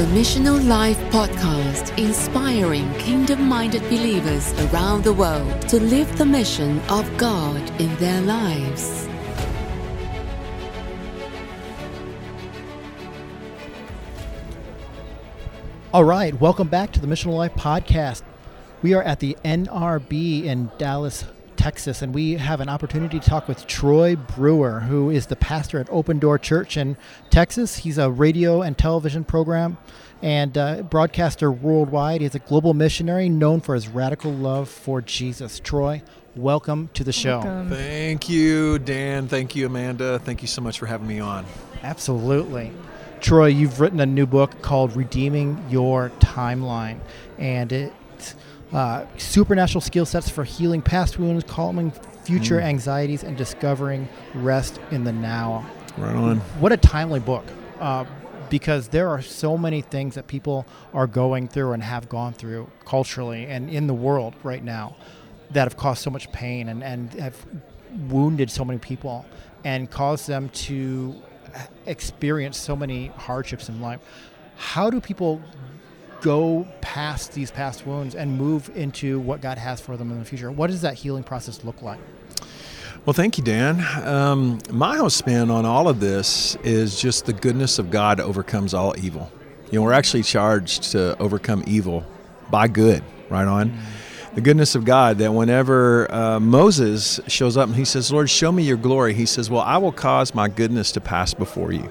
the Missional Life podcast, inspiring kingdom minded believers around the world to live the mission of God in their lives. All right, welcome back to the Missional Life podcast. We are at the NRB in Dallas, Texas, and we have an opportunity to talk with Troy Brewer, who is the pastor at Open Door Church in Texas. He's a radio and television program and uh, broadcaster worldwide. He's a global missionary known for his radical love for Jesus. Troy, welcome to the show. Welcome. Thank you, Dan. Thank you, Amanda. Thank you so much for having me on. Absolutely. Troy, you've written a new book called Redeeming Your Timeline, and it uh, supernatural skill sets for healing past wounds, calming future mm. anxieties, and discovering rest in the now. Right on. What a timely book. Uh, because there are so many things that people are going through and have gone through culturally and in the world right now that have caused so much pain and, and have wounded so many people and caused them to experience so many hardships in life. How do people go past these past wounds and move into what God has for them in the future? What does that healing process look like? Well, thank you, Dan. Um, my whole spin on all of this is just the goodness of God overcomes all evil. You know, we're actually charged to overcome evil by good, right on. Mm-hmm. The goodness of God that whenever uh, Moses shows up and he says, Lord, show me your glory, he says, Well, I will cause my goodness to pass before you.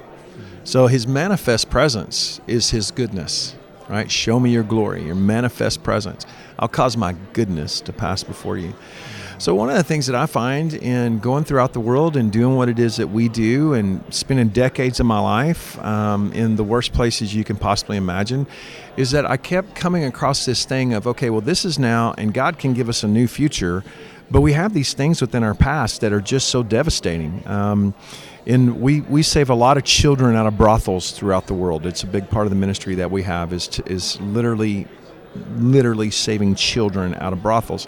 So his manifest presence is his goodness right? Show me your glory, your manifest presence. I'll cause my goodness to pass before you. So, one of the things that I find in going throughout the world and doing what it is that we do and spending decades of my life um, in the worst places you can possibly imagine is that I kept coming across this thing of, okay, well, this is now, and God can give us a new future, but we have these things within our past that are just so devastating. Um, and we, we save a lot of children out of brothels throughout the world. It's a big part of the ministry that we have is to, is literally literally saving children out of brothels.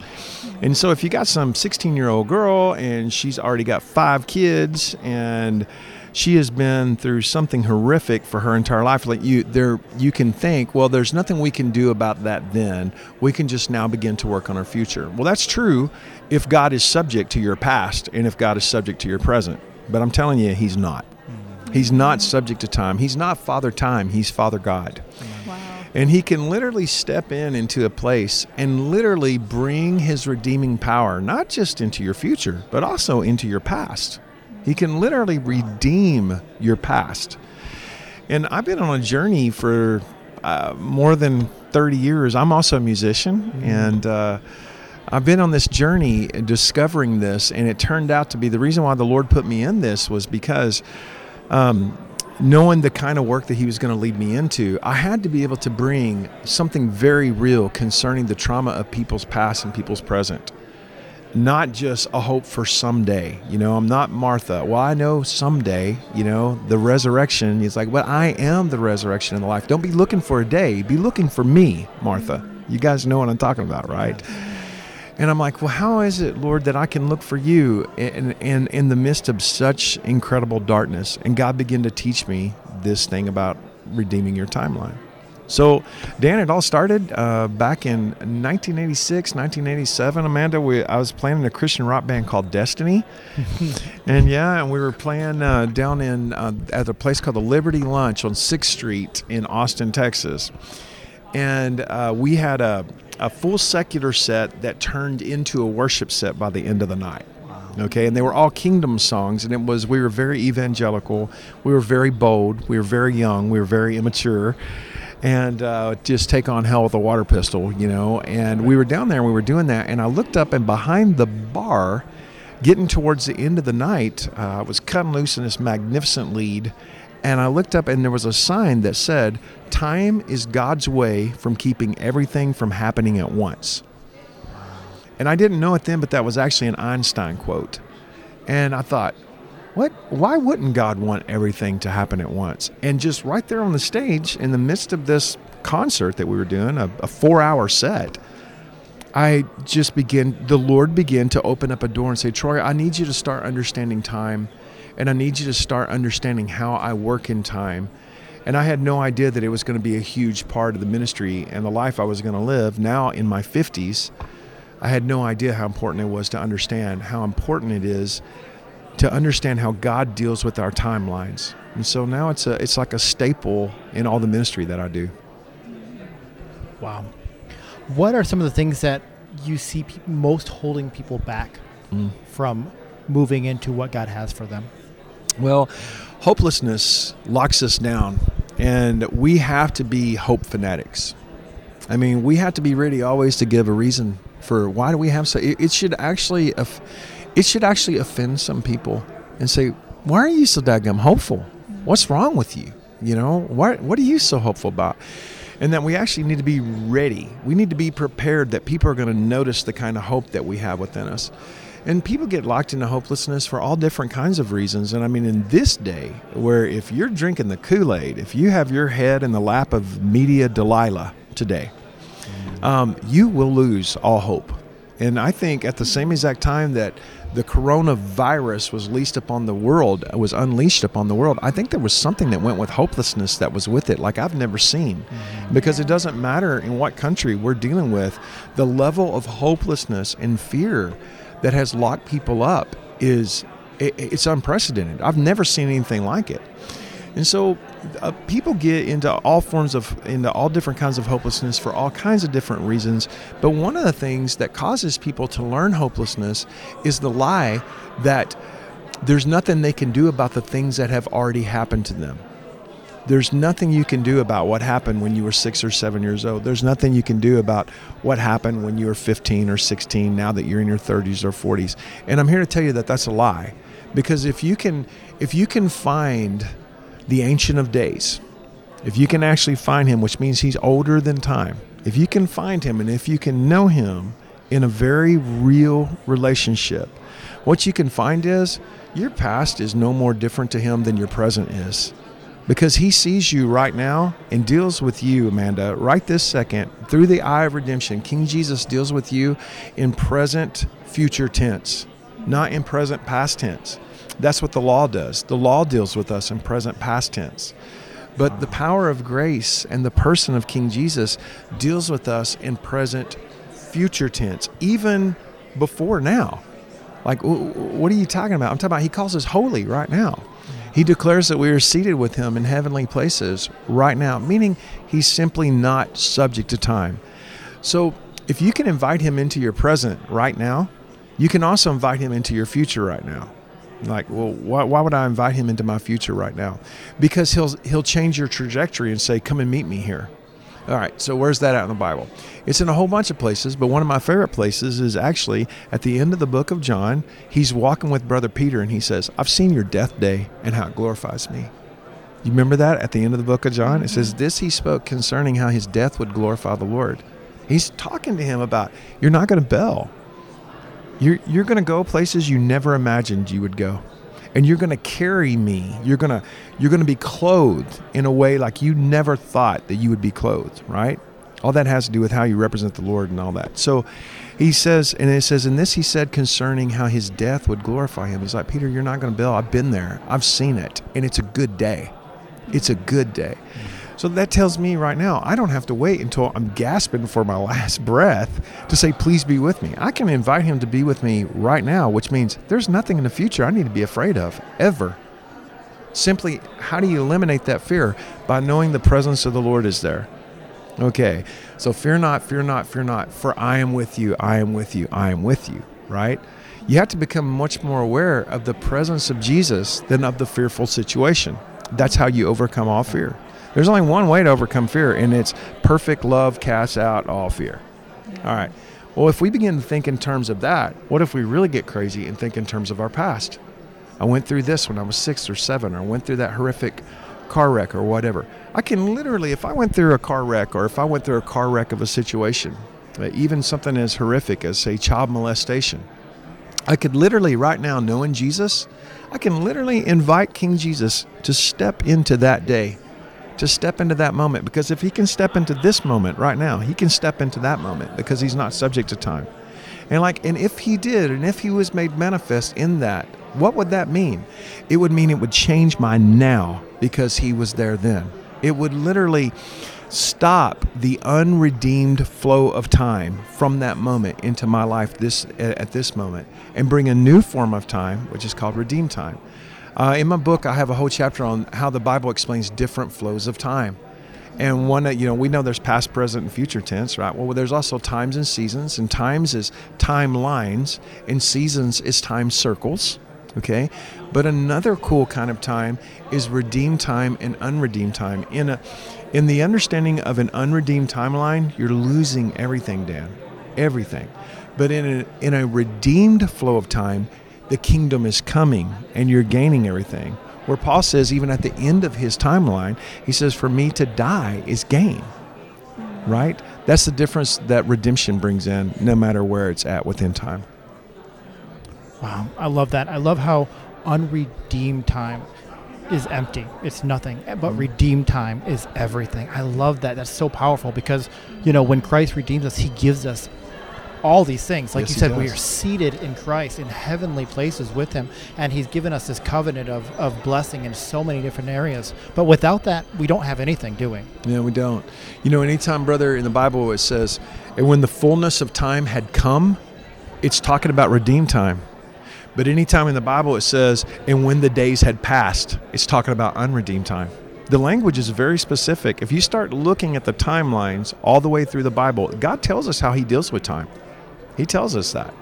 And so if you got some 16 year old girl and she's already got five kids and she has been through something horrific for her entire life like you there you can think well there's nothing we can do about that then we can just now begin to work on our future well that's true if god is subject to your past and if god is subject to your present but I'm telling you, he's not. He's not subject to time. He's not Father Time. He's Father God. Wow. And he can literally step in into a place and literally bring his redeeming power, not just into your future, but also into your past. He can literally redeem your past. And I've been on a journey for uh, more than 30 years. I'm also a musician. Mm-hmm. And, uh, I've been on this journey discovering this, and it turned out to be the reason why the Lord put me in this was because um, knowing the kind of work that He was going to lead me into, I had to be able to bring something very real concerning the trauma of people's past and people's present. Not just a hope for someday. You know, I'm not Martha. Well, I know someday, you know, the resurrection is like, well, I am the resurrection and the life. Don't be looking for a day, be looking for me, Martha. You guys know what I'm talking about, right? And I'm like, well, how is it, Lord, that I can look for you in, in, in the midst of such incredible darkness? And God began to teach me this thing about redeeming your timeline. So, Dan, it all started uh, back in 1986, 1987. Amanda, we, I was playing in a Christian rock band called Destiny, and yeah, and we were playing uh, down in uh, at a place called the Liberty Lunch on Sixth Street in Austin, Texas, and uh, we had a a full secular set that turned into a worship set by the end of the night. Okay, and they were all kingdom songs, and it was we were very evangelical, we were very bold, we were very young, we were very immature, and uh, just take on hell with a water pistol, you know. And we were down there, and we were doing that, and I looked up, and behind the bar, getting towards the end of the night, uh, I was cutting loose in this magnificent lead, and I looked up and there was a sign that said, Time is God's way from keeping everything from happening at once. And I didn't know it then, but that was actually an Einstein quote. And I thought, what why wouldn't God want everything to happen at once? And just right there on the stage, in the midst of this concert that we were doing, a, a four hour set, I just began the Lord began to open up a door and say, Troy, I need you to start understanding time and I need you to start understanding how I work in time. And I had no idea that it was going to be a huge part of the ministry and the life I was going to live. Now, in my 50s, I had no idea how important it was to understand how important it is to understand how God deals with our timelines. And so now it's a it's like a staple in all the ministry that I do. Wow. What are some of the things that you see pe- most holding people back Mm. from moving into what God has for them? Well, hopelessness locks us down, and we have to be hope fanatics. I mean, we have to be ready always to give a reason for why do we have so. It, it should actually, it should actually offend some people and say, "Why are you so daggum hopeful? What's wrong with you? You know, what what are you so hopeful about?" And that we actually need to be ready. We need to be prepared that people are going to notice the kind of hope that we have within us. And people get locked into hopelessness for all different kinds of reasons. And I mean, in this day, where if you're drinking the Kool Aid, if you have your head in the lap of media Delilah today, um, you will lose all hope. And I think at the same exact time that the coronavirus was leased upon the world, was unleashed upon the world, I think there was something that went with hopelessness that was with it, like I've never seen. Because it doesn't matter in what country we're dealing with, the level of hopelessness and fear that has locked people up is it, it's unprecedented. I've never seen anything like it. And so uh, people get into all forms of, into all different kinds of hopelessness for all kinds of different reasons. But one of the things that causes people to learn hopelessness is the lie that there's nothing they can do about the things that have already happened to them. There's nothing you can do about what happened when you were six or seven years old. There's nothing you can do about what happened when you were 15 or 16, now that you're in your 30s or 40s. And I'm here to tell you that that's a lie. Because if you can, if you can find the Ancient of Days, if you can actually find him, which means he's older than time, if you can find him and if you can know him in a very real relationship, what you can find is your past is no more different to him than your present is. Because he sees you right now and deals with you, Amanda, right this second through the eye of redemption. King Jesus deals with you in present, future tense, not in present, past tense. That's what the law does. The law deals with us in present, past tense. But the power of grace and the person of King Jesus deals with us in present, future tense, even before now. Like, wh- wh- what are you talking about? I'm talking about he calls us holy right now. He declares that we are seated with him in heavenly places right now, meaning he's simply not subject to time. So, if you can invite him into your present right now, you can also invite him into your future right now. Like, well, why, why would I invite him into my future right now? Because he'll he'll change your trajectory and say, "Come and meet me here." All right, so where's that out in the Bible? It's in a whole bunch of places, but one of my favorite places is actually at the end of the book of John. He's walking with Brother Peter and he says, I've seen your death day and how it glorifies me. You remember that at the end of the book of John? It says, This he spoke concerning how his death would glorify the Lord. He's talking to him about, You're not going to bell. You're, you're going to go places you never imagined you would go and you're going to carry me. You're going to you're going to be clothed in a way like you never thought that you would be clothed right? All that has to do with how you represent the lord and all that. So he says and it says in this he said concerning how his death would glorify him. He's like peter you're not going to bail. I've been there. I've seen it and it's a good day. It's a good day so that tells me right now, I don't have to wait until I'm gasping for my last breath to say, please be with me. I can invite him to be with me right now, which means there's nothing in the future I need to be afraid of, ever. Simply, how do you eliminate that fear? By knowing the presence of the Lord is there. Okay, so fear not, fear not, fear not, for I am with you, I am with you, I am with you, right? You have to become much more aware of the presence of Jesus than of the fearful situation. That's how you overcome all fear. There's only one way to overcome fear, and it's perfect love casts out all fear. All right. Well, if we begin to think in terms of that, what if we really get crazy and think in terms of our past? I went through this when I was six or seven, or I went through that horrific car wreck or whatever. I can literally, if I went through a car wreck or if I went through a car wreck of a situation, even something as horrific as, say, child molestation, I could literally, right now, knowing Jesus, I can literally invite King Jesus to step into that day to step into that moment because if he can step into this moment right now, he can step into that moment because he's not subject to time. And like and if he did and if he was made manifest in that, what would that mean? It would mean it would change my now because he was there then. It would literally stop the unredeemed flow of time from that moment into my life this at this moment and bring a new form of time which is called redeemed time uh, in my book i have a whole chapter on how the bible explains different flows of time and one that you know we know there's past present and future tense right well there's also times and seasons and times is timelines and seasons is time circles okay but another cool kind of time is redeemed time and unredeemed time in a in the understanding of an unredeemed timeline, you're losing everything, Dan. Everything. But in a, in a redeemed flow of time, the kingdom is coming and you're gaining everything. Where Paul says, even at the end of his timeline, he says, For me to die is gain. Right? That's the difference that redemption brings in, no matter where it's at within time. Wow. I love that. I love how unredeemed time is empty. It's nothing. But mm-hmm. redeemed time is everything. I love that. That's so powerful because, you know, when Christ redeems us, he gives us all these things. Like yes, you said, we are seated in Christ in heavenly places with him. And he's given us this covenant of, of blessing in so many different areas. But without that, we don't have anything, do we? Yeah, we don't. You know, anytime, brother, in the Bible it says, and when the fullness of time had come, it's talking about redeemed time. But anytime in the Bible it says, and when the days had passed, it's talking about unredeemed time. The language is very specific. If you start looking at the timelines all the way through the Bible, God tells us how He deals with time. He tells us that.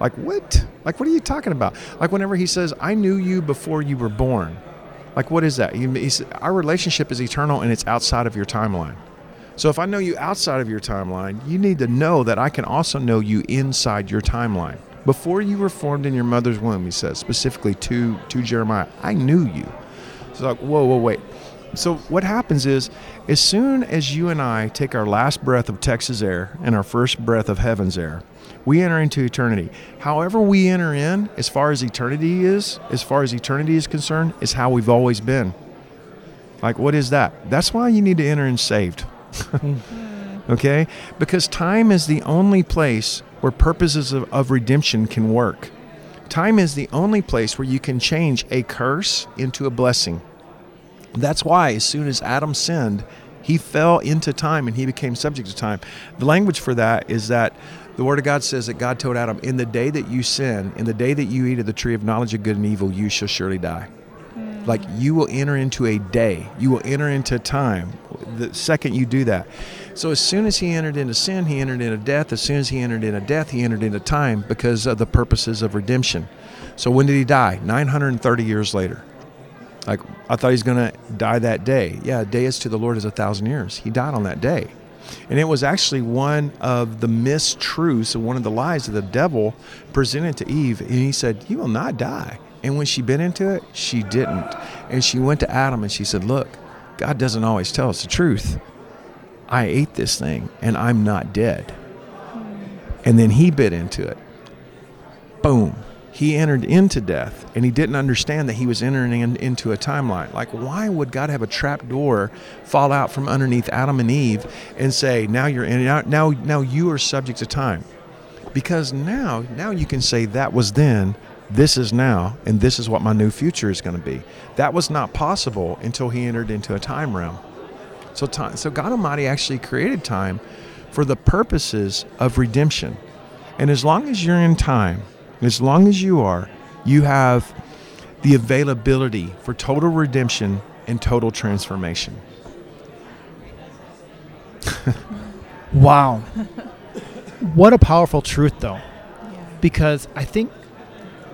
Like, what? Like, what are you talking about? Like, whenever He says, I knew you before you were born. Like, what is that? He, our relationship is eternal and it's outside of your timeline. So, if I know you outside of your timeline, you need to know that I can also know you inside your timeline. Before you were formed in your mother's womb, he says, specifically to, to Jeremiah, I knew you. It's like, whoa, whoa, wait. So what happens is, as soon as you and I take our last breath of Texas air and our first breath of heaven's air, we enter into eternity. However, we enter in, as far as eternity is, as far as eternity is concerned, is how we've always been. Like, what is that? That's why you need to enter in saved. okay? Because time is the only place where purposes of, of redemption can work. Time is the only place where you can change a curse into a blessing. That's why, as soon as Adam sinned, he fell into time and he became subject to time. The language for that is that the Word of God says that God told Adam, In the day that you sin, in the day that you eat of the tree of knowledge of good and evil, you shall surely die. Mm. Like you will enter into a day, you will enter into time the second you do that. So as soon as he entered into sin, he entered into death. As soon as he entered into death, he entered into time because of the purposes of redemption. So when did he die? 930 years later. Like I thought he's going to die that day. Yeah, a day is to the Lord as a thousand years. He died on that day. And it was actually one of the mistruths and one of the lies that the devil presented to Eve. And he said, You will not die. And when she bit into it, she didn't. And she went to Adam and she said, Look, God doesn't always tell us the truth. I ate this thing and I'm not dead. And then he bit into it. Boom. He entered into death and he didn't understand that he was entering in, into a timeline. Like, why would God have a trap door fall out from underneath Adam and Eve and say, now you're in, now, now, now you are subject to time? Because now, now you can say that was then, this is now, and this is what my new future is going to be. That was not possible until he entered into a time realm. So, time, so God Almighty actually created time for the purposes of redemption. And as long as you're in time, as long as you are, you have the availability for total redemption and total transformation. wow. What a powerful truth, though. Yeah. Because I think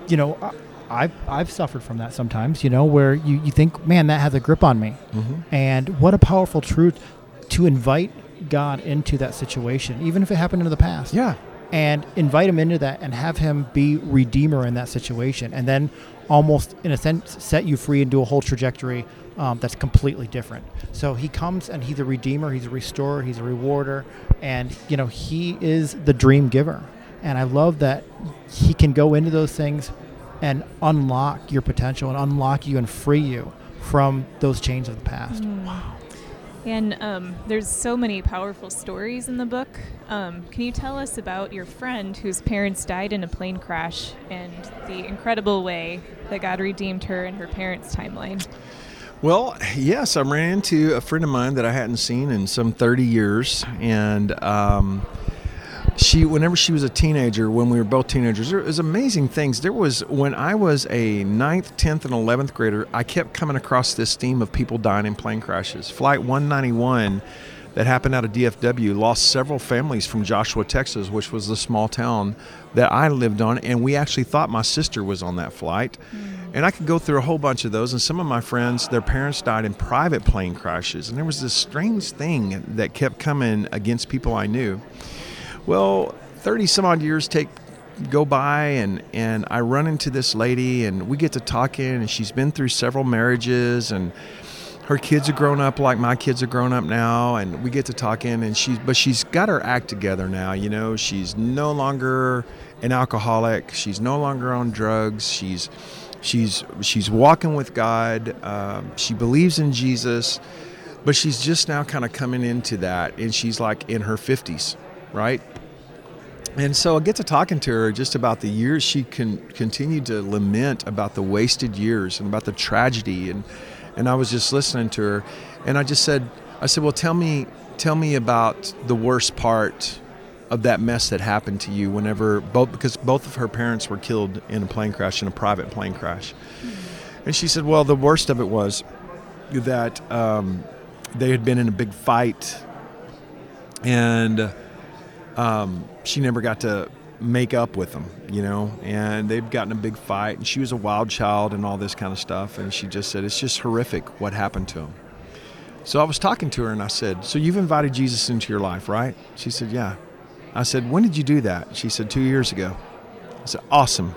you know, I've I've suffered from that sometimes. You know, where you, you think, man, that has a grip on me, mm-hmm. and what a powerful truth to invite God into that situation, even if it happened in the past. Yeah. And invite him into that and have him be redeemer in that situation. And then almost, in a sense, set you free and do a whole trajectory um, that's completely different. So he comes and he's a redeemer, he's a restorer, he's a rewarder, and, you know, he is the dream giver. And I love that he can go into those things and unlock your potential and unlock you and free you from those chains of the past. Mm. Wow. And um, there's so many powerful stories in the book. Um, can you tell us about your friend whose parents died in a plane crash and the incredible way that God redeemed her and her parents' timeline? Well, yes, I ran into a friend of mine that I hadn't seen in some 30 years, and um, she, whenever she was a teenager, when we were both teenagers, there was amazing things. There was when I was a ninth, tenth, and eleventh grader, I kept coming across this theme of people dying in plane crashes. Flight 191 that happened out of DFW lost several families from Joshua, Texas, which was the small town that I lived on, and we actually thought my sister was on that flight. Mm. And I could go through a whole bunch of those. And some of my friends, their parents died in private plane crashes. And there was this strange thing that kept coming against people I knew. Well, 30 some odd years take go by and and I run into this lady and we get to talking and she's been through several marriages and her kids are grown up like my kids are grown up now and we get to talking and she's but she's got her act together now you know she's no longer an alcoholic she's no longer on drugs she's She's she's walking with God. Um, she believes in Jesus, but she's just now kind of coming into that, and she's like in her fifties, right? And so I get to talking to her just about the years she can continue to lament about the wasted years and about the tragedy, and and I was just listening to her, and I just said, I said, well, tell me, tell me about the worst part of that mess that happened to you whenever both because both of her parents were killed in a plane crash in a private plane crash mm-hmm. and she said well the worst of it was that um, they had been in a big fight and um, she never got to make up with them you know and they've gotten a big fight and she was a wild child and all this kind of stuff and she just said it's just horrific what happened to him so I was talking to her and I said, So you've invited Jesus into your life, right? She said, Yeah. I said, When did you do that? She said, Two years ago. I said, Awesome.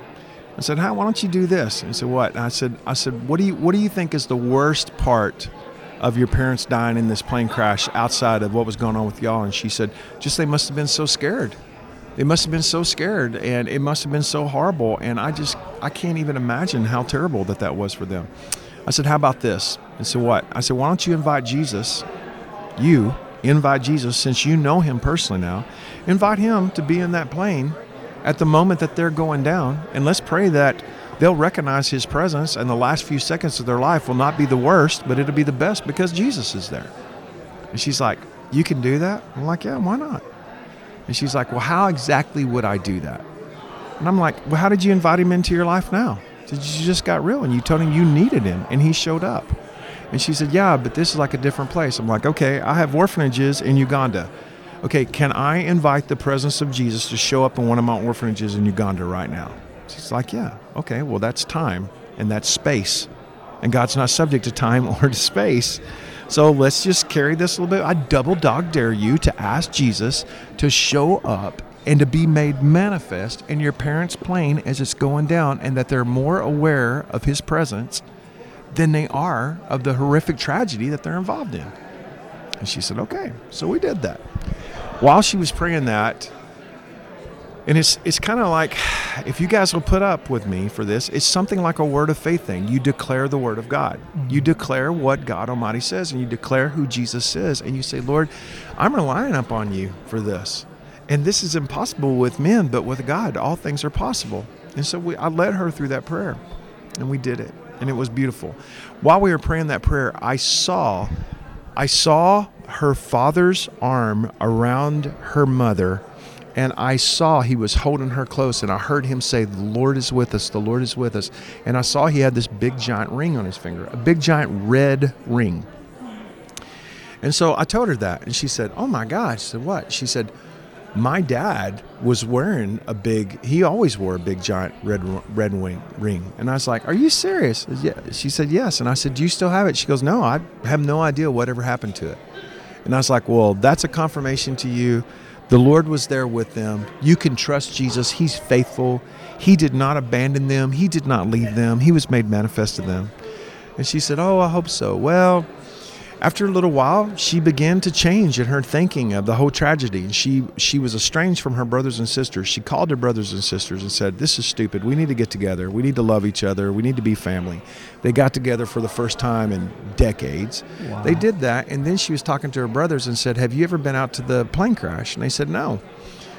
I said, How, why don't you do this? And said, What? And I said, I said, what do you what do you think is the worst part of your parents dying in this plane crash outside of what was going on with y'all? And she said, Just they must have been so scared. They must have been so scared and it must have been so horrible. And I just I can't even imagine how terrible that that was for them. I said, How about this? And said, What? I said, Why don't you invite Jesus, you, invite Jesus, since you know him personally now, invite him to be in that plane at the moment that they're going down. And let's pray that they'll recognize his presence and the last few seconds of their life will not be the worst, but it'll be the best because Jesus is there. And she's like, You can do that? I'm like, Yeah, why not? And she's like, Well, how exactly would I do that? And I'm like, Well, how did you invite him into your life now? Did you just got real and you told him you needed him and he showed up? And she said, Yeah, but this is like a different place. I'm like, Okay, I have orphanages in Uganda. Okay, can I invite the presence of Jesus to show up in one of my orphanages in Uganda right now? She's like, Yeah, okay, well, that's time and that's space. And God's not subject to time or to space. So let's just carry this a little bit. I double dog dare you to ask Jesus to show up and to be made manifest in your parents' plane as it's going down, and that they're more aware of his presence than they are of the horrific tragedy that they're involved in. And she said, okay. So we did that. While she was praying that, and it's it's kind of like if you guys will put up with me for this, it's something like a word of faith thing. You declare the word of God. Mm-hmm. You declare what God Almighty says and you declare who Jesus is and you say, "Lord, I'm relying upon you for this." And this is impossible with men, but with God, all things are possible. And so we, I led her through that prayer, and we did it and it was beautiful. While we were praying that prayer, I saw I saw her father's arm around her mother and I saw he was holding her close, and I heard him say, The Lord is with us, the Lord is with us. And I saw he had this big giant ring on his finger, a big giant red ring. And so I told her that, and she said, Oh my gosh. she said, What? She said, my dad was wearing a big he always wore a big giant red red wing ring and i was like are you serious she said yes and i said do you still have it she goes no i have no idea whatever happened to it and i was like well that's a confirmation to you the lord was there with them. You can trust jesus. He's faithful. He did not abandon them. He did not leave them. He was made manifest to them. And she said oh i hope so. Well after a little while, she began to change in her thinking of the whole tragedy. And She she was estranged from her brothers and sisters. She called her brothers and sisters and said, "This is stupid. We need to get together. We need to love each other. We need to be family." They got together for the first time in decades. Wow. They did that, and then she was talking to her brothers and said, "Have you ever been out to the plane crash?" And they said, "No."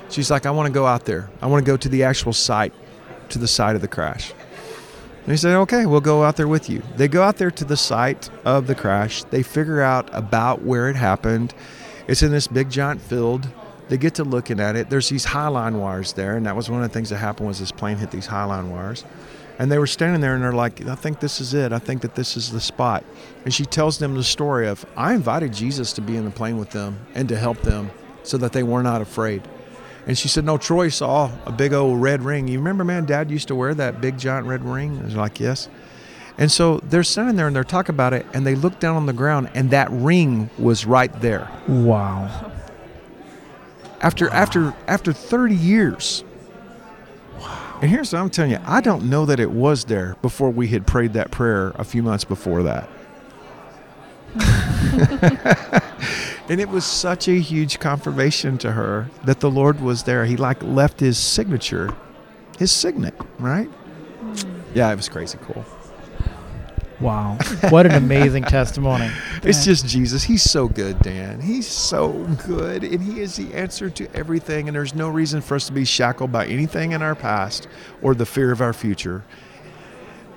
She's like, "I want to go out there. I want to go to the actual site, to the site of the crash." And he said, okay, we'll go out there with you. They go out there to the site of the crash. They figure out about where it happened. It's in this big giant field. They get to looking at it. There's these highline wires there, and that was one of the things that happened was this plane hit these highline wires. And they were standing there and they're like, I think this is it. I think that this is the spot. And she tells them the story of, I invited Jesus to be in the plane with them and to help them so that they were not afraid. And she said, No, Troy saw a big old red ring. You remember, man, dad used to wear that big giant red ring? I was like, Yes. And so they're standing there and they're talking about it and they look down on the ground and that ring was right there. Wow. After after after 30 years. And here's what I'm telling you, I don't know that it was there before we had prayed that prayer a few months before that. and it was such a huge confirmation to her that the Lord was there. He like left his signature, his signet, right? Hmm. Yeah, it was crazy cool. Wow. What an amazing testimony. It's just Jesus. He's so good, Dan. He's so good. And He is the answer to everything. And there's no reason for us to be shackled by anything in our past or the fear of our future.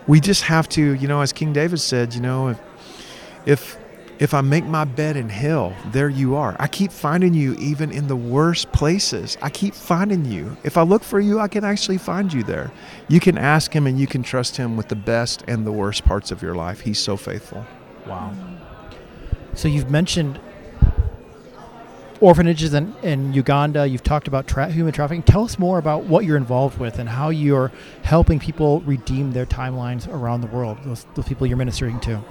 We just have to, you know, as King David said, you know, if, if if I make my bed in hell, there you are. I keep finding you even in the worst places. I keep finding you. If I look for you, I can actually find you there. You can ask him and you can trust him with the best and the worst parts of your life. He's so faithful. Wow. So you've mentioned orphanages in, in Uganda. You've talked about tra- human trafficking. Tell us more about what you're involved with and how you're helping people redeem their timelines around the world, those, those people you're ministering to.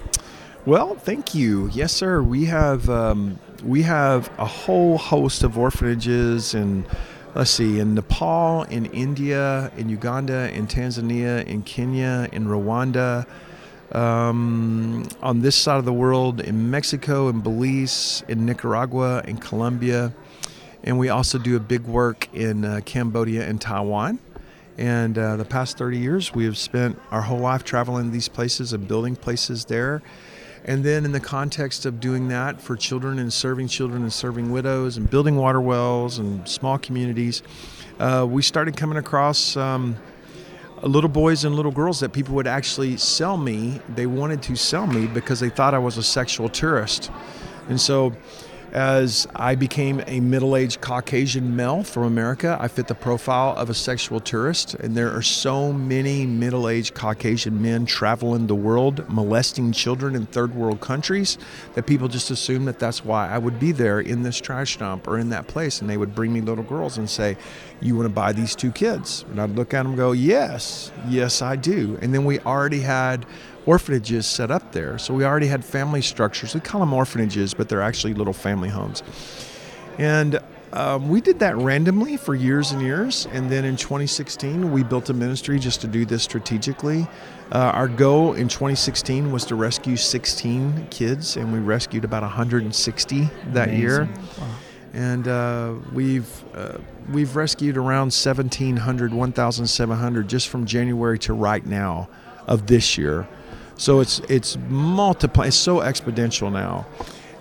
Well, thank you. Yes, sir. We have um, we have a whole host of orphanages and let's see, in Nepal, in India, in Uganda, in Tanzania, in Kenya, in Rwanda, um, on this side of the world, in Mexico, in Belize, in Nicaragua, in Colombia, and we also do a big work in uh, Cambodia and Taiwan. And uh, the past 30 years, we have spent our whole life traveling these places and building places there. And then, in the context of doing that for children and serving children and serving widows and building water wells and small communities, uh, we started coming across um, little boys and little girls that people would actually sell me. They wanted to sell me because they thought I was a sexual tourist. And so, as I became a middle aged Caucasian male from America, I fit the profile of a sexual tourist. And there are so many middle aged Caucasian men traveling the world, molesting children in third world countries, that people just assume that that's why I would be there in this trash dump or in that place. And they would bring me little girls and say, You want to buy these two kids? And I'd look at them and go, Yes, yes, I do. And then we already had orphanages set up there. So we already had family structures. We call them orphanages, but they're actually little family homes. And um, we did that randomly for years and years. And then in 2016, we built a ministry just to do this strategically. Uh, our goal in 2016 was to rescue 16 kids, and we rescued about 160 that Amazing. year. Wow. And uh, we've uh, we've rescued around 1,700, 1,700 just from January to right now of this year. So it's it's multiply. It's so exponential now,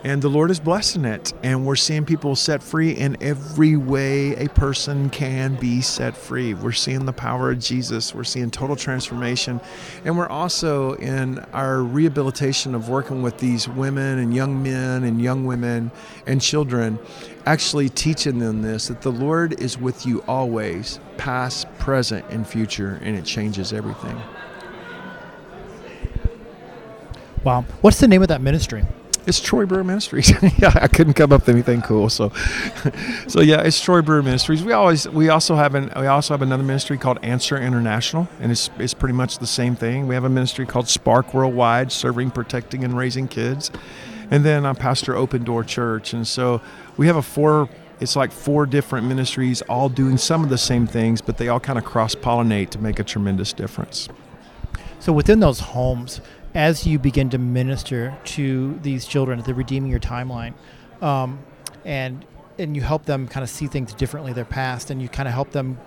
and the Lord is blessing it. And we're seeing people set free in every way a person can be set free. We're seeing the power of Jesus. We're seeing total transformation, and we're also in our rehabilitation of working with these women and young men and young women and children, actually teaching them this that the Lord is with you always, past, present, and future, and it changes everything. Wow. What's the name of that ministry? It's Troy Brewer Ministries. yeah, I couldn't come up with anything cool. So, so yeah, it's Troy Brewer Ministries. We always we also have an we also have another ministry called Answer International, and it's it's pretty much the same thing. We have a ministry called Spark Worldwide, serving, protecting, and raising kids, and then I pastor Open Door Church, and so we have a four. It's like four different ministries, all doing some of the same things, but they all kind of cross pollinate to make a tremendous difference. So within those homes, as you begin to minister to these children, the redeeming your timeline, um, and and you help them kind of see things differently, their past, and you kind of help them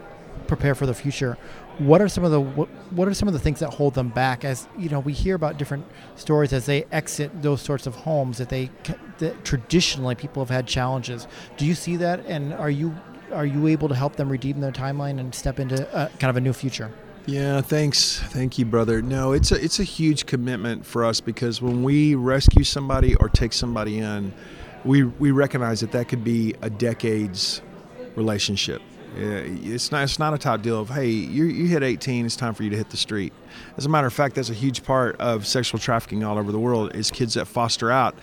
prepare for the future. What are some of the what, what are some of the things that hold them back? As you know, we hear about different stories as they exit those sorts of homes that they that traditionally people have had challenges. Do you see that, and are you are you able to help them redeem their timeline and step into a, kind of a new future? Yeah, thanks. Thank you, brother. No, it's a it's a huge commitment for us because when we rescue somebody or take somebody in, we we recognize that that could be a decades relationship. It's not it's not a top deal of hey you you hit 18 it's time for you to hit the street. As a matter of fact, that's a huge part of sexual trafficking all over the world is kids that foster out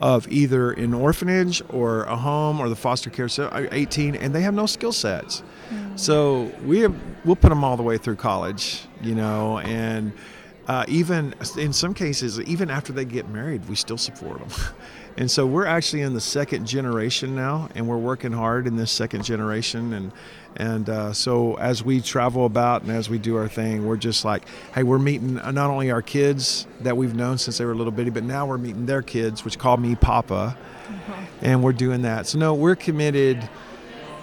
of either an orphanage or a home or the foster care so uh, 18 and they have no skill sets. So we have, we'll put them all the way through college, you know, and uh, even in some cases, even after they get married, we still support them. And so we're actually in the second generation now, and we're working hard in this second generation. And and uh, so as we travel about and as we do our thing, we're just like, hey, we're meeting not only our kids that we've known since they were a little bitty, but now we're meeting their kids, which call me Papa, and we're doing that. So no, we're committed.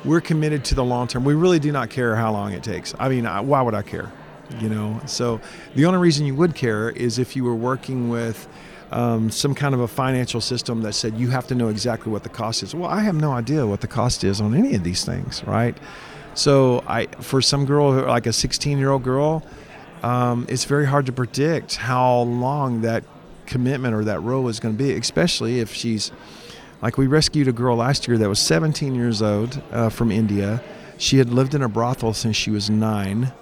We're committed to the long term. We really do not care how long it takes. I mean, I, why would I care? You know. So the only reason you would care is if you were working with um, some kind of a financial system that said you have to know exactly what the cost is. Well, I have no idea what the cost is on any of these things, right? So I, for some girl, like a 16 year old girl, um, it's very hard to predict how long that commitment or that role is going to be, especially if she's like we rescued a girl last year that was 17 years old uh, from India. She had lived in a brothel since she was nine,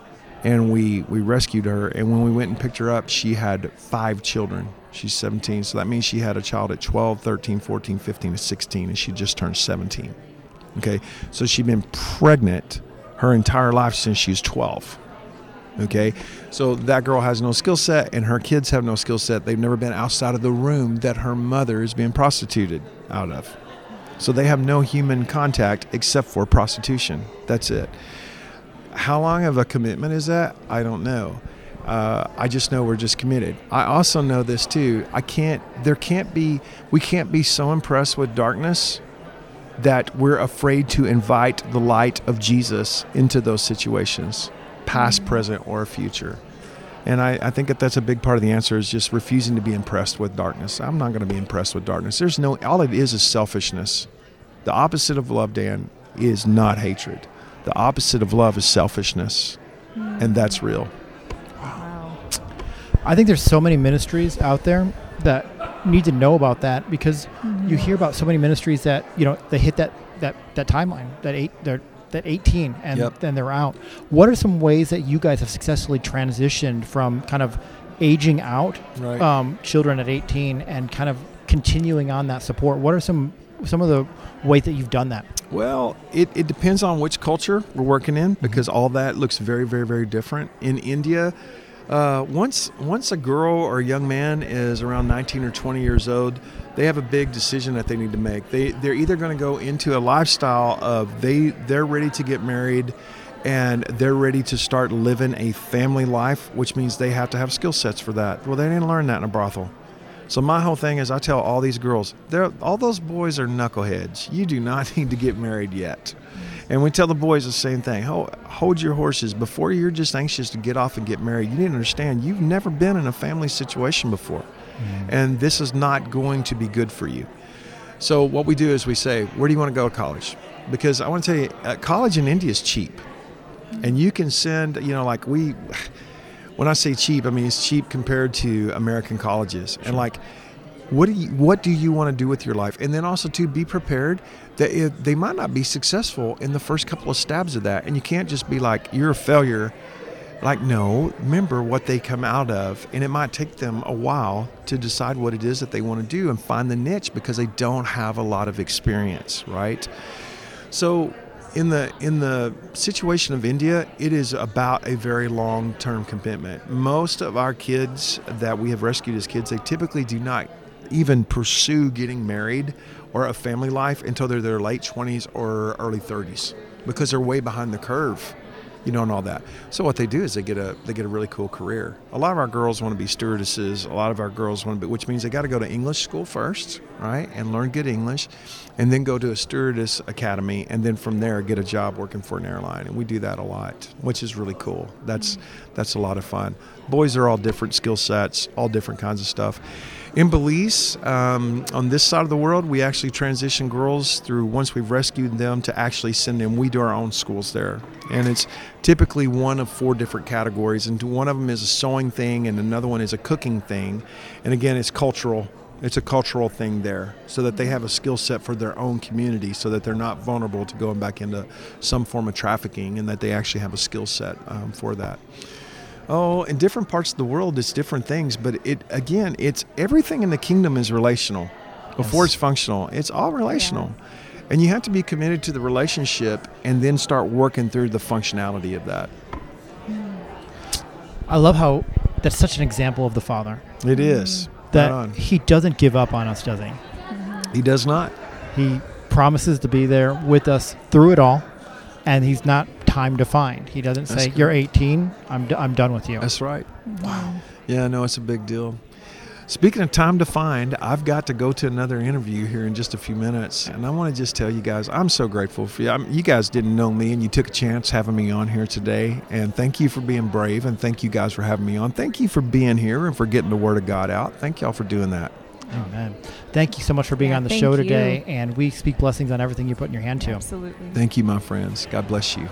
and we we rescued her. And when we went and picked her up, she had five children. She's 17, so that means she had a child at 12, 13, 14, 15, and 16, and she just turned 17. Okay, so she'd been pregnant her entire life since she was 12. Okay, so that girl has no skill set, and her kids have no skill set. They've never been outside of the room that her mother is being prostituted out of. So they have no human contact except for prostitution. That's it. How long of a commitment is that? I don't know. Uh, I just know we're just committed. I also know this too. I can't. There can't be. We can't be so impressed with darkness that we're afraid to invite the light of Jesus into those situations, past, present, or future. And I, I think that that's a big part of the answer is just refusing to be impressed with darkness. I'm not going to be impressed with darkness. There's no, all it is is selfishness. The opposite of love, Dan, is not hatred. The opposite of love is selfishness. And that's real. Wow. I think there's so many ministries out there that need to know about that because you hear about so many ministries that you know they hit that that that timeline that eight they're that 18 and Yep. then they're out. What are some ways that you guys have successfully transitioned from kind of aging out Right. um, children at 18 and kind of continuing on that support? What are some some of the ways that you've done that? Well, it, it depends on which culture we're working in because all that looks very, very, very different. In India, uh, once once a girl or a young man is around 19 or 20 years old, they have a big decision that they need to make. They they're either going to go into a lifestyle of they they're ready to get married and they're ready to start living a family life, which means they have to have skill sets for that. Well, they didn't learn that in a brothel. So my whole thing is, I tell all these girls, all those boys are knuckleheads. You do not need to get married yet. And we tell the boys the same thing. Hold, hold your horses before you're just anxious to get off and get married. You need to understand you've never been in a family situation before, and this is not going to be good for you. So what we do is we say, where do you want to go to college? Because I want to tell you, uh, college in India is cheap, and you can send, you know, like we. When I say cheap, I mean it's cheap compared to American colleges. And like, what do you what do you want to do with your life? And then also to be prepared that it, they might not be successful in the first couple of stabs of that, and you can't just be like you're a failure. Like no, remember what they come out of, and it might take them a while to decide what it is that they want to do and find the niche because they don't have a lot of experience, right? So in the in the situation of India, it is about a very long term commitment. Most of our kids that we have rescued as kids, they typically do not even pursue getting married or a family life until they're their late twenties or early thirties because they're way behind the curve. You know, and all that. So what they do is they get a they get a really cool career. A lot of our girls want to be stewardesses. A lot of our girls want to be, which means they got to go to English school first, right, and learn good English, and then go to a stewardess academy, and then from there get a job working for an airline. And we do that a lot, which is really cool. That's mm-hmm. that's a lot of fun. Boys are all different skill sets, all different kinds of stuff. In Belize, um, on this side of the world, we actually transition girls through once we've rescued them to actually send them. We do our own schools there, and it's typically one of four different categories. And one of them is a sewing thing, and another one is a cooking thing. And again, it's cultural. It's a cultural thing there, so that they have a skill set for their own community, so that they're not vulnerable to going back into some form of trafficking, and that they actually have a skill set um, for that. Oh, in different parts of the world, it's different things, but it again, it's everything in the kingdom is relational. Before Yes. it's functional, it's all relational, and you have to be committed to the relationship, and then start working through the functionality of that. I love how that's such an example of the Father It is mm-hmm. that Right on. he doesn't give up on us, does he? He does not. He promises to be there with us through it all, and he's not time defined. He doesn't That's say, good. "You're 18. I'm d- I'm done with you." That's right. Wow. Yeah, no, it's a big deal. Speaking of time defined, I've got to go to another interview here in just a few minutes, and I want to just tell you guys, I'm so grateful for you. I'm, you guys didn't know me, and you took a chance having me on here today, and thank you for being brave, and thank you guys for having me on. Thank you for being here and for getting the word of God out. Thank y'all for doing that. Oh man, thank you so much for being Yeah, on the thank show you. today, and we speak blessings on everything you put in your hand to. Absolutely. Thank you, my friends. God bless you.